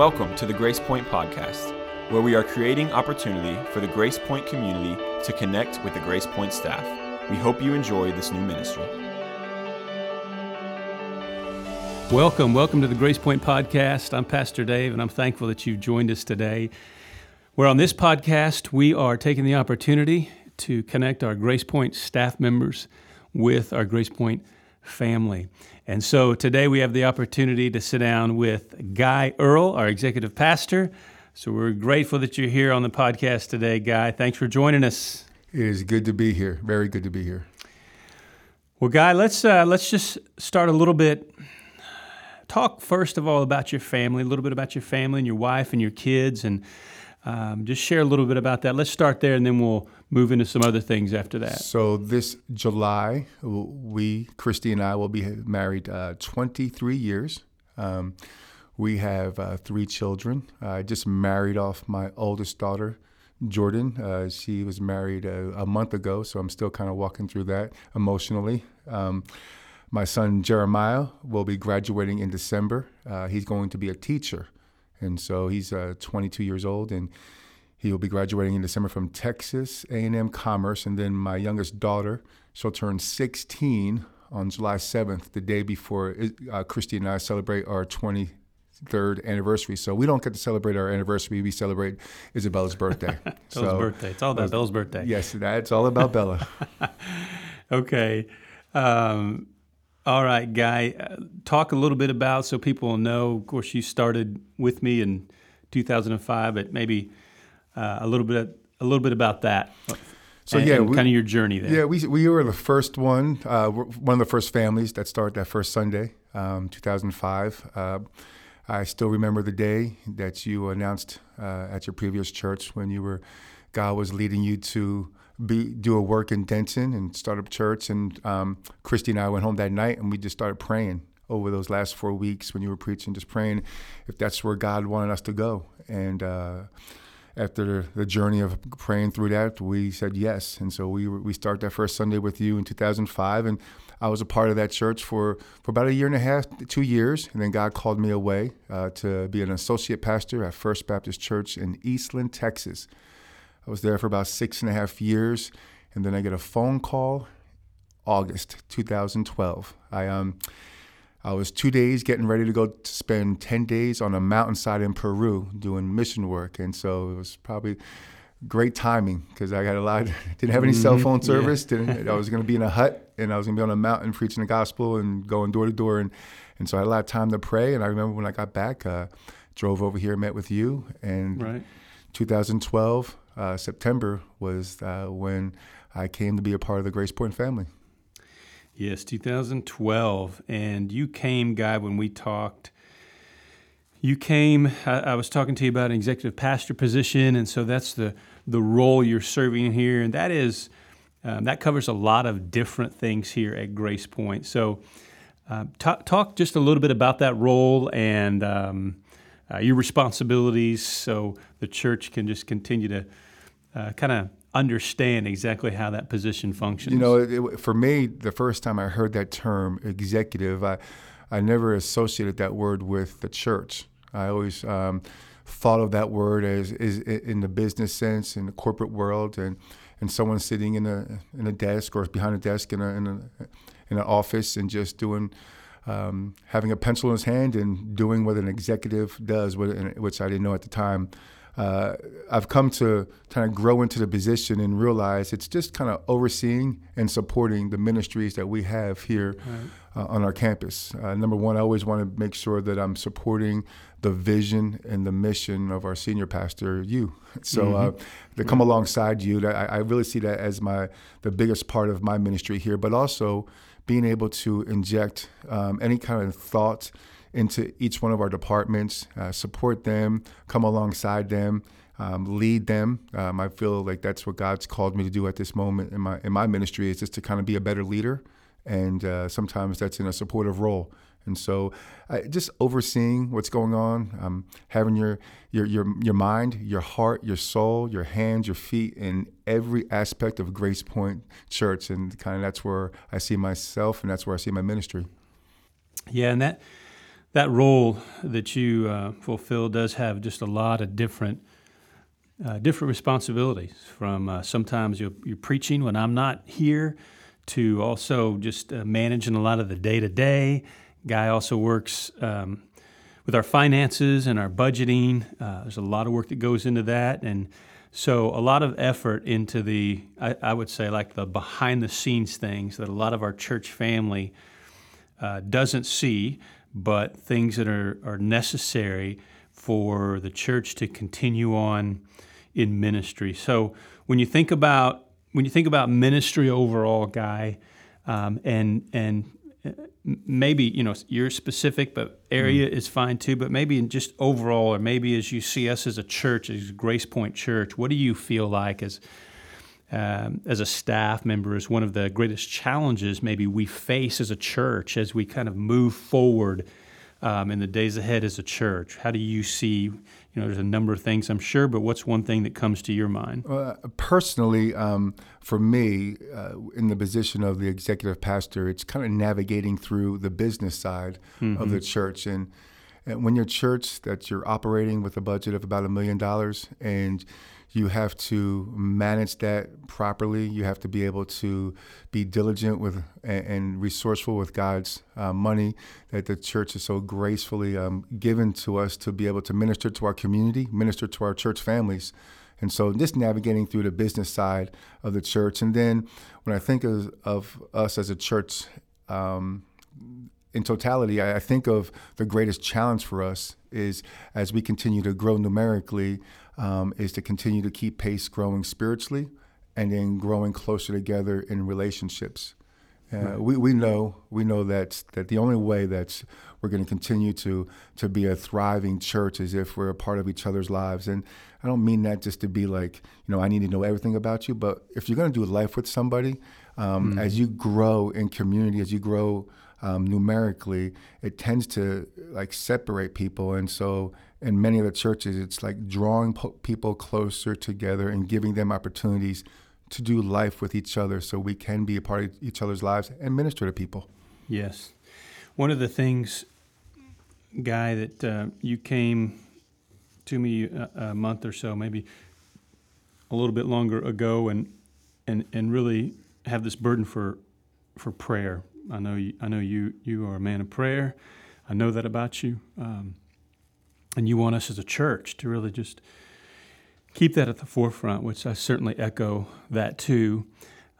Welcome to the Grace Point Podcast, where we are creating opportunity for the Grace Point community to connect with the Grace Point staff. We hope you enjoy this new ministry. Welcome, welcome to the Grace Point Podcast. I'm Pastor Dave, and I'm thankful that you've joined us today. Where on this podcast, we are taking the opportunity to connect our Grace Point staff members with our Grace Point family. And so today we have the opportunity to sit down with Guy Earle, our executive pastor. So we're grateful that you're here on the podcast today, Guy. Thanks for joining us. It is good to be here. Very good to be here. Well, Guy, let's uh, let's just start a little bit. Talk first of all about your family, a little bit about your family and your wife and your kids, and um, just share a little bit about that. Let's start there, and then we'll move into some other things after that. So this July, we Christy and I will be married uh, 23 years. Um, we have uh, three children. I just married off my oldest daughter, Jordan. Uh, she was married a, a, month ago, so I'm still kind of walking through that emotionally. Um, my son Jeremiah will be graduating in December. Uh, he's going to be a teacher, and so he's uh, 22 years old, and he will be graduating in December from Texas A&M Commerce. And then my youngest daughter, she'll turn 16 on July 7th, the day before uh, Christy and I celebrate our 23rd anniversary. So we don't get to celebrate our anniversary; we celebrate Isabella's birthday. Bella's so, birthday. It's all about Bella's birthday. Yes, it's all about Bella. okay. Um, all right, Guy. Uh, talk a little bit about so people will know. Of course, you started with me in 2005, but maybe uh, a little bit a little bit about that. So and, yeah, and we, kind of your journey there. Yeah, we we were the first one, uh, one of the first families that started that first Sunday, um, 2005. Uh, I still remember the day that you announced uh, at your previous church when you were God was leading you to be do a work in Denton and start up church. And um, Christy and I went home that night and we just started praying over those last four weeks when you were preaching, just praying if that's where God wanted us to go. And uh, after the journey of praying through that, we said yes. And so we we started that first Sunday with you in 2005, and I was a part of that church for, for about a year and a half, two years, and then God called me away uh, to be an associate pastor at First Baptist Church in Eastland, Texas. I was there for about six and a half years, and then I get a phone call, August 2012. I um I was two days getting ready to go to spend 10 days on a mountainside in Peru doing mission work. And so it was probably great timing because I got a lot, didn't have any mm-hmm. cell phone service. Yeah. didn't, I was going to be in a hut and I was going to be on a mountain preaching the gospel and going door to door. And, and so I had a lot of time to pray. And I remember when I got back, uh, drove over here, met with you. And right. 2012, uh, September was uh, when I came to be a part of the Grace Point family. Yes, 2012. And you came, Guy, when we talked. You came, I, I, was talking to you about an executive pastor position, and so that's the, the role you're serving here. And that is, um, that covers a lot of different things here at Grace Point. So, uh, talk, talk just a little bit about that role and um, uh, your responsibilities so the church can just continue to uh, kind of understand exactly how that position functions? You know, it, for me, the first time I heard that term, executive, I, I never associated that word with the church. I always um, thought of that word as is in the business sense, in the corporate world, and and someone sitting in a in a desk or behind a desk in a in, a, in an office and just doing. Um, having a pencil in his hand and doing what an executive does, which I didn't know at the time uh, I've come to kind of grow into the position and realize it's just kind of overseeing and supporting the ministries that we have here right. uh, on our campus. Uh, number one, I always want to make sure that I'm supporting the vision and the mission of our senior pastor, you. So uh, mm-hmm. to come alongside you, I, I really see that as my the biggest part of my ministry here, but also being able to inject um, any kind of thought into each one of our departments, uh, support them, come alongside them, um, lead them. Um, I feel like that's what God's called me to do at this moment in my in my ministry is just to kind of be a better leader, and uh, sometimes that's in a supportive role. And so, uh, just overseeing what's going on, um, having your, your your your mind, your heart, your soul, your hands, your feet in every aspect of Grace Point Church, and kind of that's where I see myself, and that's where I see my ministry. Yeah, and that that role that you uh, fulfill does have just a lot of different uh, different responsibilities. From uh, sometimes you're, you're, preaching when I'm not here, to also just uh, managing a lot of the day to day. Guy also works um, with our finances and our budgeting. Uh, there's a lot of work that goes into that, and so a lot of effort into the I, I would say like the behind the scenes things that a lot of our church family uh, doesn't see but things that are, are necessary for the church to continue on in ministry. So when you think about when you think about ministry overall, guy, um, and and uh, maybe you know you're specific, but area mm. is fine too. But maybe in just overall, or maybe as you see us as a church, as Grace Point Church, what do you feel like as um, as a staff member is one of the greatest challenges maybe we face as a church as we kind of move forward um, in the days ahead as a church. How do you see? You know, there's a number of things I'm sure, but what's one thing that comes to your mind? Uh, personally, um, for me, uh, in the position of the executive pastor, it's kind of navigating through the business side mm-hmm. of the church and. And when your church that you're operating with a budget of about a million dollars and you have to manage that properly. You have to be able to be diligent with and, resourceful with God's uh, money that the church is so gracefully um, given to us to be able to minister to our community, minister to our church families. And so just navigating through the business side of the church. And then when I think of, of us as a church, um, in totality, I think of the greatest challenge for us is as we continue to grow numerically, um, is to continue to keep pace growing spiritually and then growing closer together in relationships. Uh, right. we, we know we know that that the only way that we're going to continue to to be a thriving church is if we're a part of each other's lives. And I don't mean that just to be like you know I need to know everything about you, but if you're going to do life with somebody, um, mm-hmm. as you grow in community, as you grow um, numerically, it tends to like separate people, and so in many of the churches, it's like drawing po- people closer together and giving them opportunities to do life with each other so we can be a part of each other's lives and minister to people. Yes. One of the things, Guy, that uh, you came to me a, a, month or so, maybe a little bit longer ago, and, and, and really have this burden for, for prayer. I know, you, I know you, you are a man of prayer. I know that about you. Um, and you want us as a church to really just keep that at the forefront, which I certainly echo that too.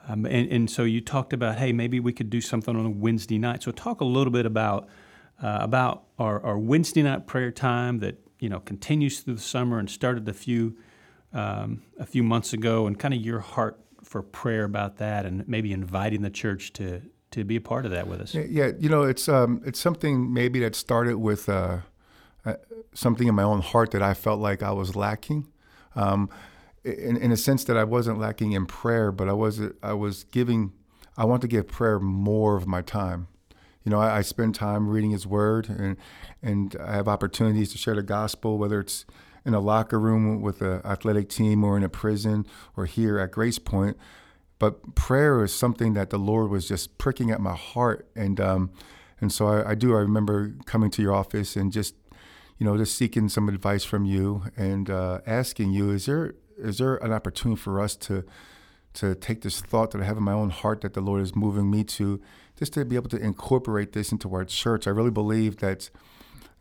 Um, and, and, so you talked about, hey, maybe we could do something on a Wednesday night. So talk a little bit about uh, about our, our, Wednesday night prayer time that you know continues through the summer and started a few um, a few months ago, and kind of your heart for prayer about that, and maybe inviting the church to to be a part of that with us. Yeah, you know, it's um, it's something maybe that started with. Uh, uh, something in my own heart that I felt like I was lacking. Um, in, in a sense that I wasn't lacking in prayer, but I was I was giving I want to give prayer more of my time. You know, I, I spend time reading His Word, and and I have opportunities to share the gospel, whether it's in a locker room with an athletic team, or in a prison, or here at Grace Point. But prayer is something that the Lord was just pricking at my heart, and um, and so I, I do. I remember coming to your office and just you know, just seeking some advice from you and uh, asking you, is there is there an opportunity for us to to take this thought that I have in my own heart that the Lord is moving me to, just to be able to incorporate this into our church? I really believe that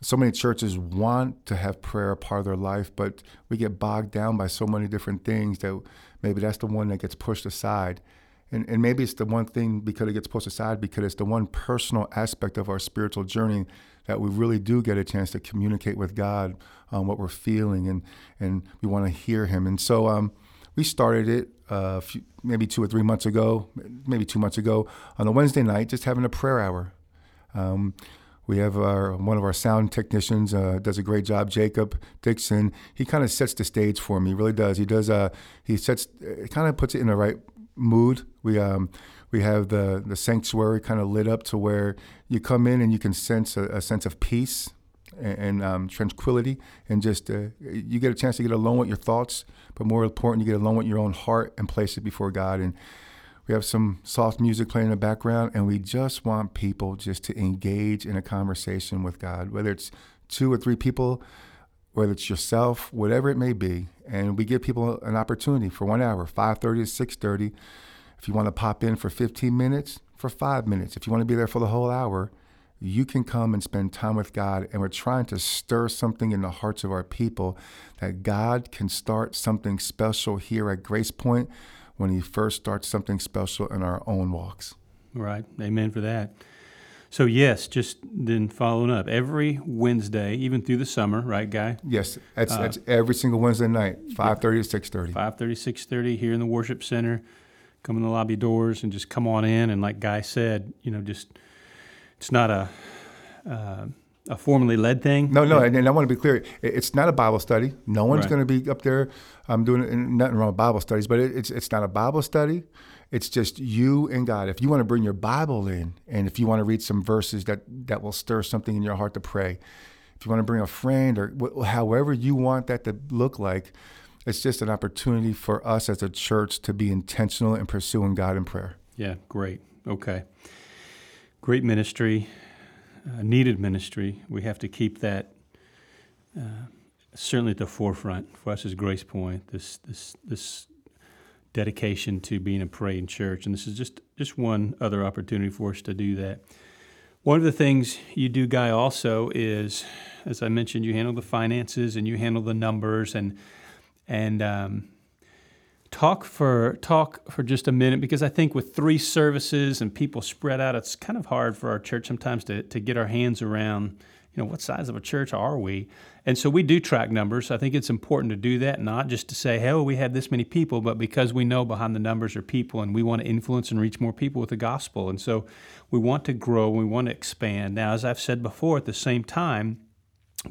so many churches want to have prayer a part of their life, but we get bogged down by so many different things that maybe that's the one that gets pushed aside. And, and maybe it's the one thing because it gets pushed aside because it's the one personal aspect of our spiritual journey that we really do get a chance to communicate with God on what we're feeling and, and we want to hear Him. And so um, we started it uh, few, maybe two or three months ago, maybe two months ago, on a Wednesday night, just having a prayer hour. Um, we have our one of our sound technicians uh, does a great job, Jacob Dixon. He kind of sets the stage for me. Really does. He does. Uh, he sets. It kind of puts it in the right mood. We um, we have the the sanctuary kind of lit up to where you come in and you can sense a, a sense of peace and, and um, tranquility, and just uh, you get a chance to get alone with your thoughts. But more important, you get alone with your own heart and place it before God. And We have some soft music playing in the background, and we just want people just to engage in a conversation with God, whether it's two or three people, whether it's yourself, whatever it may be. And we give people an opportunity for one hour, 5.30 to 6.30. If you want to pop in for 15 minutes, for five minutes. If you want to be there for the whole hour, you can come and spend time with God. And we're trying to stir something in the hearts of our people that God can start something special here at Grace Point when He first starts something special in our own walks. Right. Amen for that. So, yes, just then following up every Wednesday, even through the summer, right, Guy? Yes, that's, uh, that's every single Wednesday night, 5.30 to 6.30. 5.30, 6.30 here in the worship center. Come in the lobby doors and just come on in. And like Guy said, you know, just it's not a uh, a formally led thing. No, no, and, and, I want to be clear. It's not a Bible study. No one's right. going to be up there um, doing nothing wrong with Bible studies, but it, it's it's not a Bible study. It's just you and God. If you want to bring your Bible in, and if you want to read some verses that that will stir something in your heart to pray, if you want to bring a friend or wh- however you want that to look like, it's just an opportunity for us as a church to be intentional in pursuing God in prayer. Yeah, great. Okay, great ministry uh, needed ministry. We have to keep that uh, certainly at the forefront for us as Grace Point. This this this dedication to being a praying church, and this is just just one other opportunity for us to do that. One of the things you do, Guy, also is, as I mentioned, you handle the finances and you handle the numbers and and um, talk for talk for just a minute because I think with three services and people spread out, it's kind of hard for our church sometimes to, to get our hands around, you know, what size of a church are we? And so we do track numbers. I think it's important to do that, not just to say, hey, well, we have this many people, but because we know behind the numbers are people and we want to influence and reach more people with the gospel. And so we want to grow, we want to expand. Now, as I've said before, at the same time,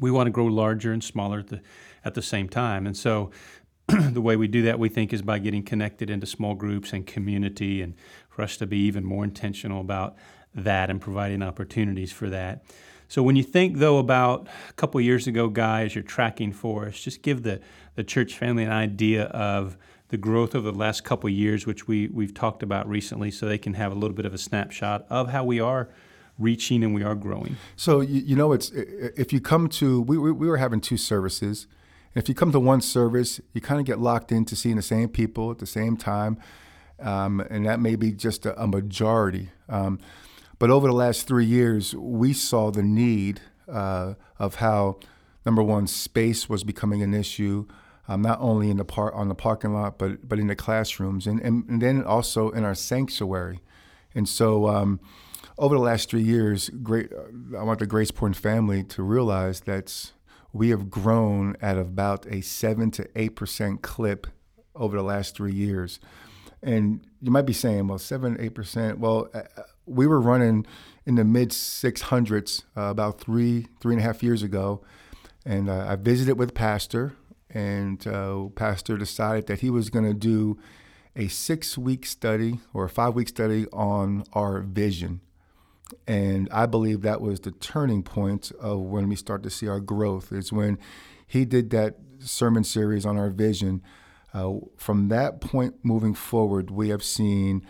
we want to grow larger and smaller at the, at the same time. And so the way we do that, we think, is by getting connected into small groups and community, and for us to be even more intentional about that and providing opportunities for that. So, when you think, though, about a couple years ago, guys, you're tracking for us, just give the, the church family an idea of the growth over the last couple years, which we, we've talked about recently, so they can have a little bit of a snapshot of how we are reaching and we are growing. So, you, you know, it's if you come to, we, we, we were having two services. And if you come to one service, you kind of get locked into seeing the same people at the same time, um, and that may be just a, a majority. Um, but over the last three years, we saw the need uh, of how, number one, space was becoming an issue, um, not only in the par- on the parking lot, but but in the classrooms, and, and, and then also in our sanctuary. And so, um, over the last three years, great, I want the Grace Point family to realize that we have grown at about a 7 to 8% clip over the last three years. And you might be saying, well, 7 8%. Well, uh, uh, we were running in the mid 600s uh, about three, three and a half years ago. And uh, I visited with Pastor, and uh, Pastor decided that he was going to do a six week study or a five week study on our vision. And I believe that was the turning point of when we start to see our growth. Is when he did that sermon series on our vision. Uh, from that point moving forward, we have seen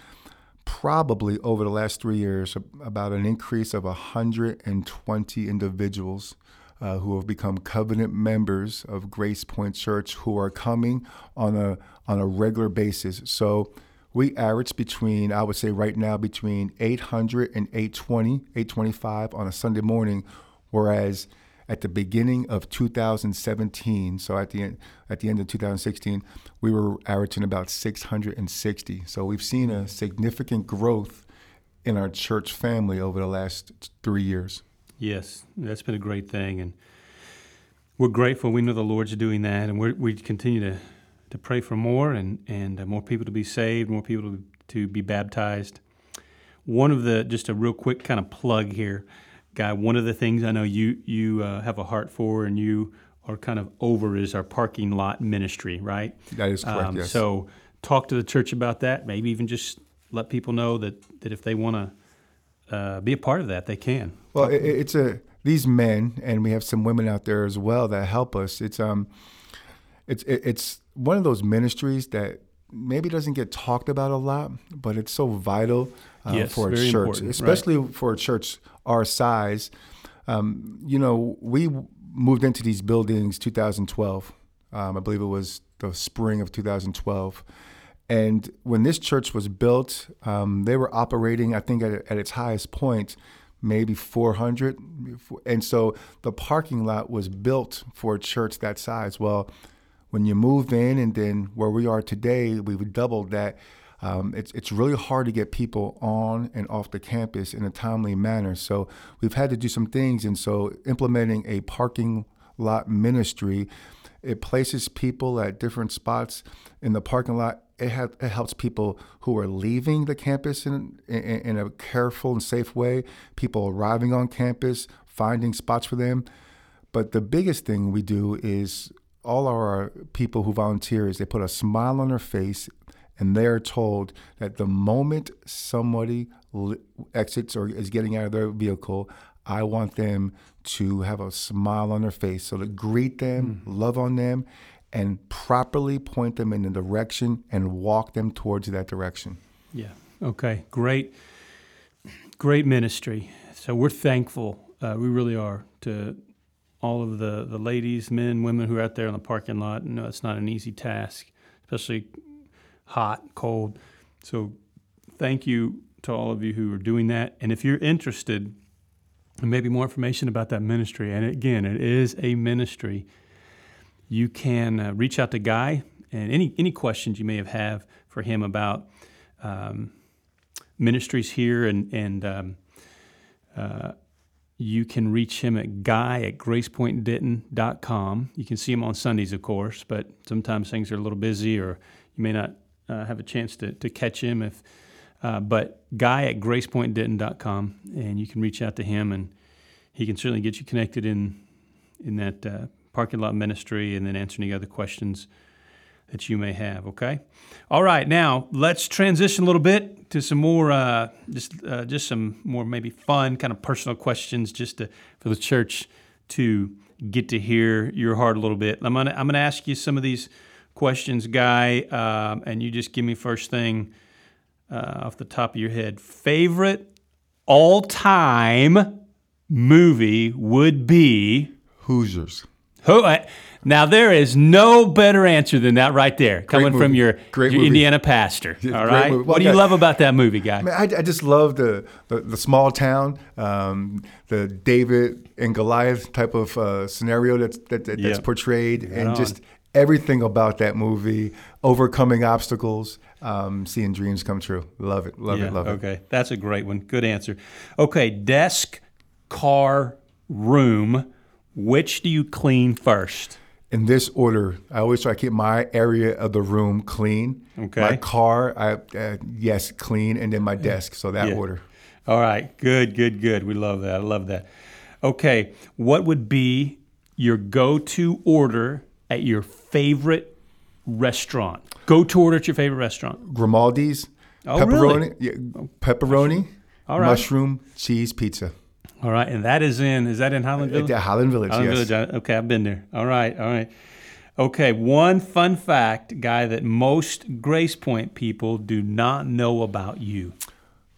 probably over the last three years about an increase of 120 individuals uh, who have become covenant members of Grace Point Church who are coming on a on a regular basis. So we average between, I would say right now, between 800 and 820, 825 on a Sunday morning, whereas at the beginning of 2017, so at the end at the end of 2016, we were averaging about 660. So we've seen a significant growth in our church family over the last three years. Yes, that's been a great thing, and we're grateful. We know the Lord's doing that, and we continue to to pray for more and, and uh, more people to be saved, more people to, to be baptized. One of the, just a real quick kind of plug here, Guy, one of the things I know you, you uh, have a heart for and you are kind of over is our parking lot ministry, right? That is correct, um, yes. So talk to the church about that, maybe even just let people know that, that if they want to uh, be a part of that, they can. Well, it, it's a, these men, and we have some women out there as well that help us. It's, um, it's, it, it's, one of those ministries that maybe doesn't get talked about a lot, but it's so vital uh, Yes, for a church, important, right. especially for a church our size. Um, you know, we moved into these buildings 2012. Um, I believe it was the spring of 2012. And when this church was built, um, they were operating, I think, at, at its highest point, maybe 400. And so the parking lot was built for a church that size. Well, when you move in, and then where we are today, we've doubled that. Um, it's it's really hard to get people on and off the campus in a timely manner. So we've had to do some things, and so implementing a parking lot ministry, it places people at different spots in the parking lot. It, ha- it helps people who are leaving the campus in, in in a careful and safe way. People arriving on campus, finding spots for them. But the biggest thing we do is all our people who volunteer is they put a smile on their face and they're told that the moment somebody exits or is getting out of their vehicle, I want them to have a smile on their face. So to greet them, love on them, and properly point them in the direction and walk them towards that direction. Yeah. Okay. Great. Great ministry. So we're thankful. Uh, we really are to all of the, the ladies, men, women who are out there in the parking lot. No, it's not an easy task, especially hot, cold. So thank you to all of you who are doing that. And if you're interested in maybe more information about that ministry, and again, it is a ministry, you can uh, reach out to Guy and any any questions you may have have for him about um, ministries here, and and um, uh, you can reach him at guy at gracepointdenton.com. You can see him on Sundays, of course, but sometimes things are a little busy, or you may not uh, have a chance to, to catch him. If uh, but guy at gracepointdenton.com, and you can reach out to him, and he can certainly get you connected in in that uh, parking lot ministry, and then answer any other questions that you may have. Okay. All right. Now let's transition a little bit to some more, uh, just uh, just some more maybe fun kind of personal questions, just to, for the church to get to hear your heart a little bit. I'm gonna I'm gonna ask you some of these questions, Guy, um, and you just give me first thing uh, off the top of your head. Favorite all time movie would be. Hoosiers. Who, uh, now there is no better answer than that right there, coming from your, your. Indiana pastor. Yeah, all right, movie. what do you love about that movie, guy? Man, I, I just love the, the, the small town, um, the David and Goliath type of uh, scenario that's that, that- that's Yeah. portrayed, and on. just everything about that movie, overcoming obstacles, um, seeing dreams come true. Love it, love it, love it. okay, that's a great one. Good answer. Okay, desk, car, room. Which do you clean first? In this order, I always try to keep my area of the room clean. Okay. My car, I uh, yes, clean, and then my desk. So that Yeah. order. All right, good, good, good. We love that. I love that. Okay, what would be your go-to order at your favorite restaurant? Go-to order at your favorite restaurant. Grimaldi's, Oh, pepperoni, yeah, pepperoni, All right. mushroom, cheese, pizza. All right, and that is in is that in Highland Village? At Highland Village, Highland yes. Village. Okay, I've been there. All right, all right. Okay, one fun fact, guy, that most Grace Point people do not know about you.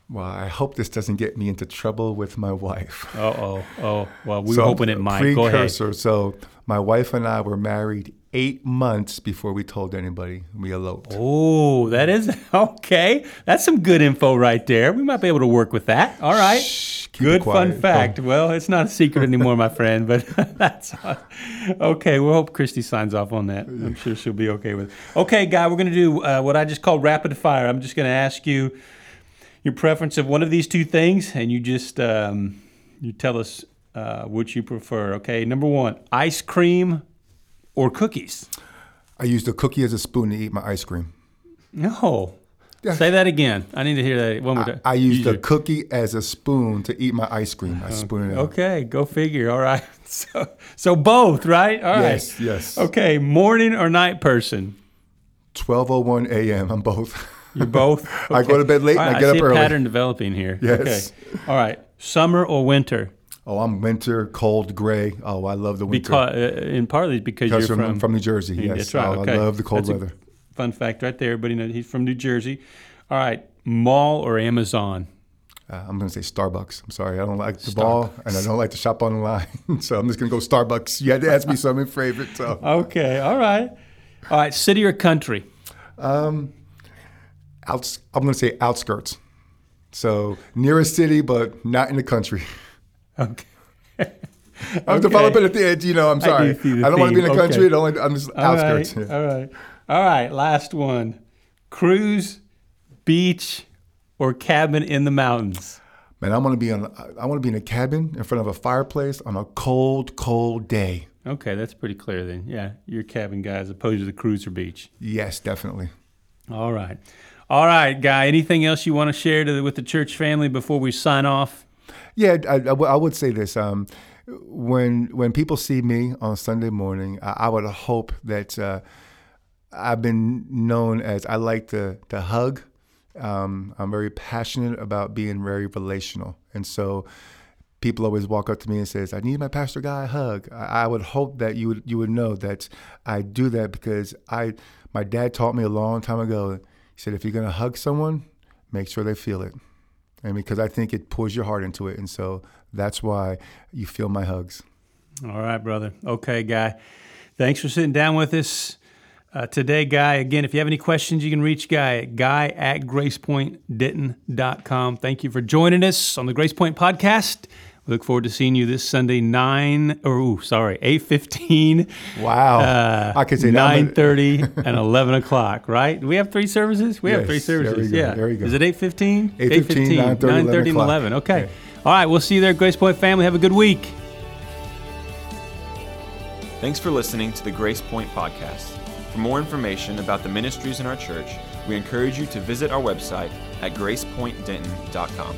Well, I hope this doesn't get me into trouble with my wife. Uh oh. Oh, well, we were So, hoping it might. Go ahead. Precursor. So my wife and I were married eight months before we told anybody. We eloped. Oh, that is okay. That's some good info right there. We might be able to work with that. All right. Shh, good it fun quiet. fact. Well, it's not a secret anymore, my friend, but that's okay. We'll hope Christy signs off on that. I'm sure she'll be okay with it. Okay, guy, we're going to do uh, what I just call rapid fire. I'm just going to ask you your preference of one of these two things, and you just um, you tell us uh, which you prefer. Okay, number one, ice cream or cookies? I used a cookie as a spoon to eat my ice cream. No. Say that again. I need to hear that one more time. I used a cookie as a spoon to eat my ice cream. I spoon it out. Okay, go figure. All right. So, so both, right? All right. Yes, yes. Okay, morning or night person? 12:01 a.m. I'm both. You're both. I go to bed late All and I get see up a early. pattern developing here. Yes. Okay. All right. Summer or winter? Oh, I'm winter, cold, gray. Oh, I love the winter. Because uh, in partly because Because you're from, from, New Jersey. Yes, that's right, Oh, okay. I love the cold That's a- weather. Fun fact right there. Everybody knows he's from New Jersey. All right, mall or Amazon? Uh, I'm going to say Starbucks. I'm sorry, I don't like the Starbucks. ball, and I don't like to shop online, so I'm just going to go Starbucks. You had to ask me something favorite. So okay, all right, all right. City or country? Um, outs. I'm going to say outskirts. So near a city, but not in the country. Okay. I'm okay. developing at the edge. You know, I'm sorry. I, do don't want to be in the country. Okay. Only, I'm just all outskirts. Right. Yeah. All right. All right. Last one. Cruise, beach, or cabin in the mountains. Man, I want to be on. I want to be in a cabin in front of a fireplace on a cold, cold day. Okay, that's pretty clear then. Yeah, you're cabin guy as opposed to the cruise or beach. Yes, definitely. All right. All right, Guy. Anything else you want to share to the, with the church family before we sign off? Yeah, I, I, would say this. Um, when when people see me on Sunday morning, I, I would hope that uh, I've been known as I like to to hug. Um, I'm very passionate about being very relational, and so people always walk up to me and says, "I need my pastor guy hug." I, I would hope that you would you would know that I do that because I my dad taught me a long time ago he said, if you're to hug someone, make sure they feel it. And because I think it pours your heart into it. And so that's why you feel my hugs. All right, brother. Okay, Guy. Thanks for sitting down with us uh, today, Guy. Again, if you have any questions, you can reach Guy at guy at gracepointdenton.com. Thank you for joining us on the Grace Point podcast. We look forward to seeing you this Sunday, nine or ooh, sorry, eight fifteen. Wow, uh, I could say nine thirty and eleven o'clock. Right? Do we have three services? We yes, have three services. There yeah. There you go. Is it eight fifteen? Eight fifteen, nine thirty, and eleven. Okay. Yeah. All right. We'll see you there, Grace Point family. Have a good week. Thanks for listening to the Grace Point podcast. For more information about the ministries in our church, we encourage you to visit our website at gracepointdenton.com.